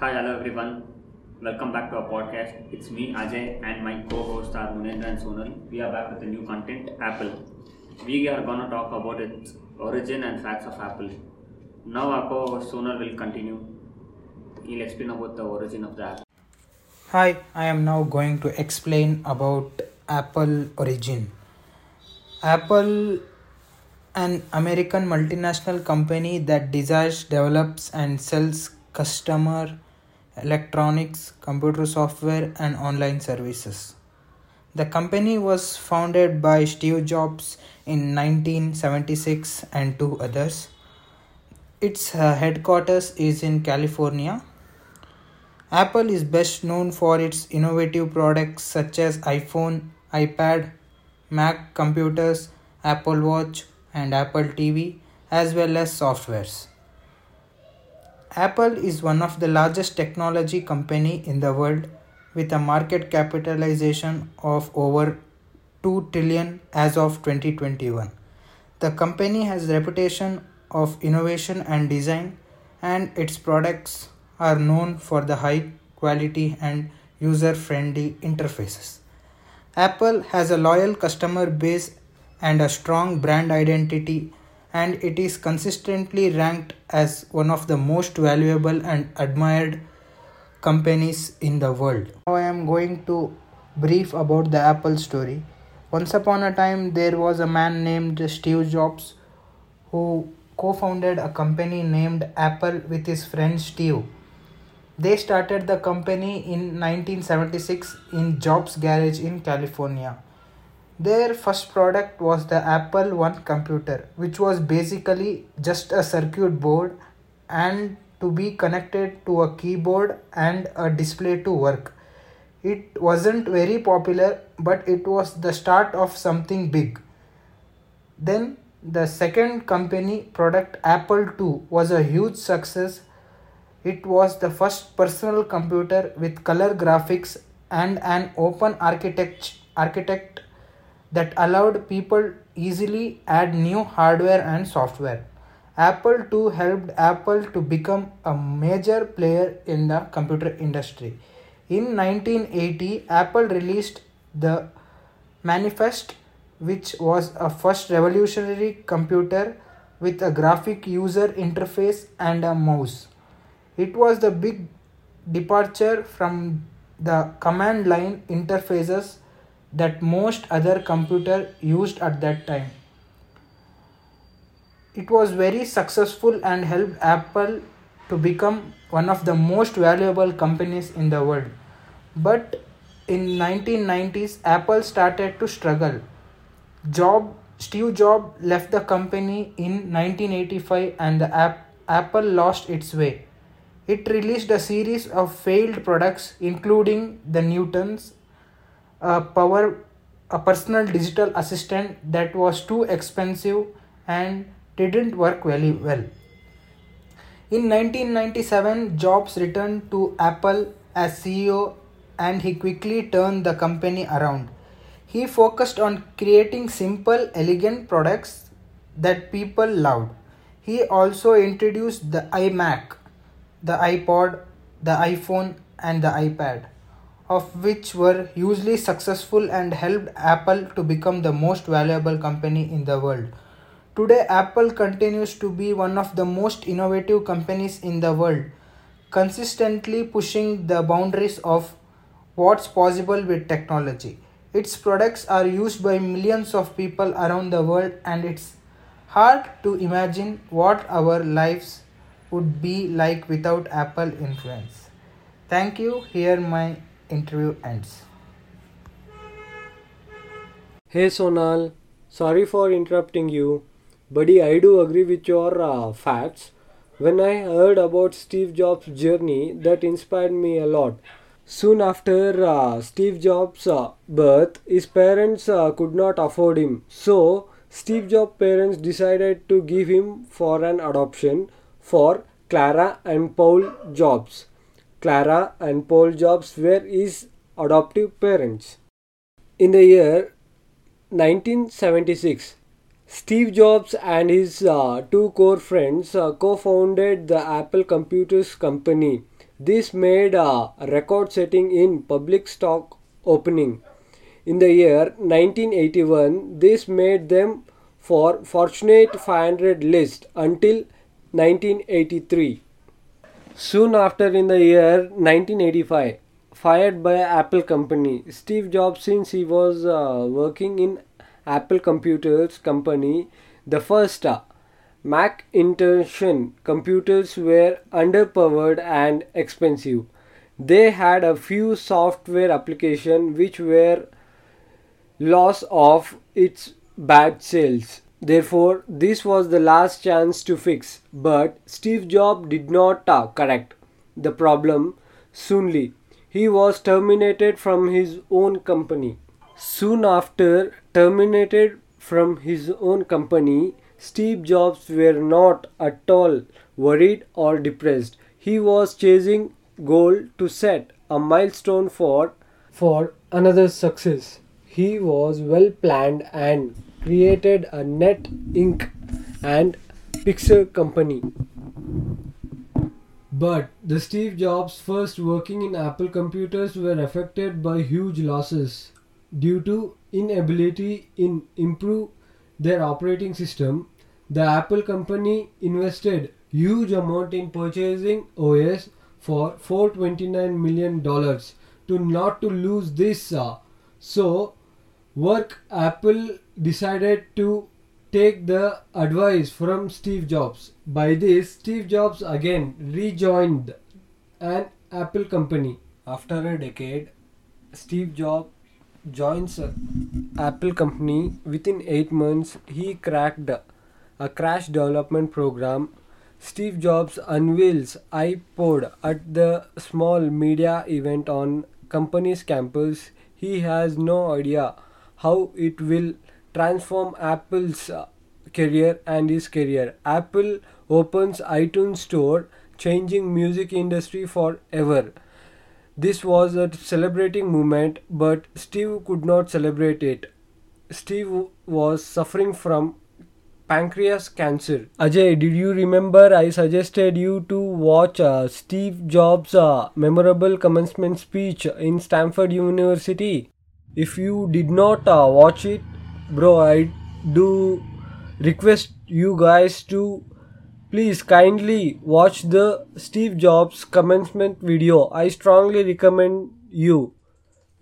Hi, hello everyone. Welcome back to our podcast. It's me, Ajay, and my co-host are Munendra and Sonal. We are back with the new content, Apple. We are gonna talk about its origin and facts of Apple. Now our co-host Sonal will continue. He'll explain about the origin of the. Hi, I am now going to explain about Apple origin. Apple, an American multinational company that designs, develops, and sells customer electronics, computer software, and online services. The company was founded by Steve Jobs in 1976 and two others. Its uh, headquarters is in California. Apple is best known for its innovative products such as iPhone, iPad, Mac computers, Apple Watch, and Apple TV, as well as softwares. Apple is one of the largest technology company in the world with a market capitalization of over 2 trillion as of 2021. The company has a reputation of innovation and design and its products are known for the high quality and user friendly interfaces. Apple has a loyal customer base and a strong brand identity and it is consistently ranked as one of the most valuable and admired companies in the world. Now I am going to brief about the Apple story. Once upon a time there was a man named Steve Jobs who co-founded a company named Apple with his friend Steve. They started the company in 1976 in Jobs Garage in California. Their first product was the Apple One computer, which was basically just a circuit board and to be connected to a keyboard and a display to work. It wasn't very popular, but it was the start of something big. Then the second company product Apple II was a huge success. It was the first personal computer with color graphics and an open architect architect that allowed people easily add new hardware and software. Apple II helped Apple to become a major player in the computer industry. In 1980, Apple released the Manifest, which was a first revolutionary computer with a graphic user interface and a mouse. It was the big departure from the command line interfaces that most other computer used at that time. It was very successful and helped Apple to become one of the most valuable companies in the world. But in 1990s Apple started to struggle. Job Steve Jobs left the company in 1985 and the app, Apple lost its way. It released a series of failed products including the Newtons a power a personal digital assistant that was too expensive and didn't work very well. In 1997, Jobs returned to Apple as CEO and he quickly turned the company around. He focused on creating simple, elegant products that people loved. He also introduced the iMac, the iPod, the iPhone, and the iPad of which were hugely successful and helped Apple to become the most valuable company in the world. Today, Apple continues to be one of the most innovative companies in the world, consistently pushing the boundaries of what's possible with technology. Its products are used by millions of people around the world, and it's hard to imagine what our lives would be like without Apple influence. Thank you. Here my interview ends. Hey Sonal, sorry for interrupting you. Buddy, I do agree with your uh, facts. When I heard about Steve Jobs' journey, that inspired me a lot. Soon after uh, Steve Jobs' uh, birth, his parents uh, could not afford him. So, Steve Jobs' parents decided to give him for an adoption for Clara and Paul Jobs. Clara and Paul Jobs were his adoptive parents. In the year 1976, Steve Jobs and his uh, two core friends uh, co founded the Apple Computers Company This made a record setting in public stock opening. In the year 1981, this made them for Fortunate 500 list until 1983. Soon after, in the year 1985, fired by Apple company, Steve Jobs, since he was uh, working in Apple Computers company, the first uh, Macintosh computers were underpowered and expensive. They had a few software applications which were loss of its bad sales. Therefore, this was the last chance to fix. But Steve Jobs did not correct the problem soonly. He was terminated from his own company. Soon after terminated from his own company, Steve Jobs were not at all worried or depressed. He was chasing goal to set a milestone for for another success. He was well planned and created a NeXT Inc. and Pixar company. But the Steve Jobs first working in Apple computers were affected by huge losses due to inability in improve their operating system. The Apple company invested huge amount in purchasing OS for 429 million dollars to not to lose this uh, so work apple decided to take the advice from Steve Jobs. By this, Steve Jobs again rejoined an Apple company. After a decade, Steve Jobs joins Apple company. Within 8 months, he cracked a crash development program. Steve Jobs unveils iPod at the small media event on company's campus. He has no idea how it will transform Apple's uh, career and his career. Apple opens iTunes store, changing music industry forever. This was a celebrating moment, but Steve could not celebrate it. Steve was suffering from pancreas cancer. Ajay, did you remember I suggested you to watch uh, Steve Jobs' uh, memorable commencement speech in Stanford University? If you did not uh, watch it, bro, I do request you guys to please kindly watch the Steve Jobs commencement video. I strongly recommend you.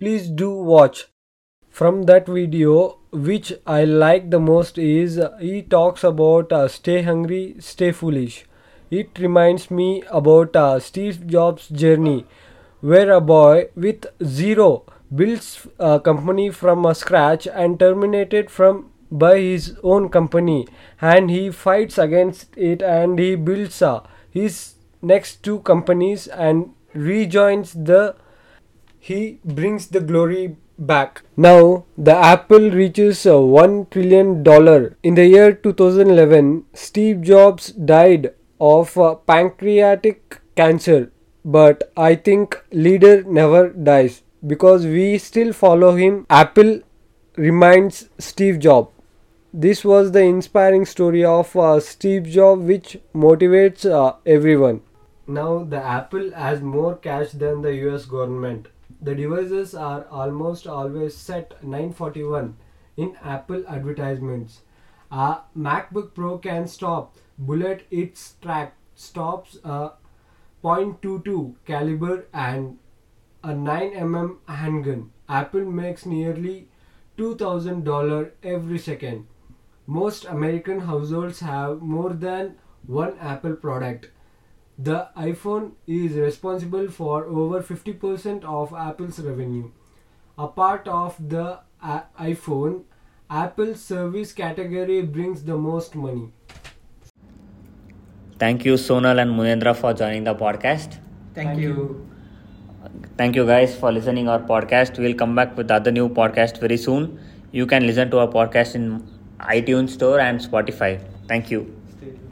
Please do watch. From that video, which I like the most is uh, he talks about uh, stay hungry, stay foolish. It reminds me about uh, Steve Jobs' journey, where a boy with zero builds a company from a scratch and terminated from by his own company. And he fights against it and he builds uh, his next two companies and rejoins the he brings the glory back. Now the apple reaches a 1 trillion dollar. In the year 2011 steve jobs died of uh, pancreatic cancer. But i think leader never dies because we still follow him apple reminds steve jobs this was the inspiring story of uh, Steve Jobs, which motivates uh, everyone. Now, the Apple has more cash than the US government. The devices are almost always set 941 in Apple advertisements. A MacBook Pro can stop bullet its track stops a .22 caliber and a 9 mm handgun. Apple makes nearly $2000 every second. Most American households have more than one Apple product. The iPhone is responsible for over 50% of Apple's revenue. A part of the uh, iPhone, Apple's service category brings the most money. Thank you, Sonal and Munendra, for joining the podcast. Thank, you. Thank you guys for listening our podcast. We'll come back with other new podcast very soon. You can listen to our podcast in iTunes Store and Spotify. Thank you.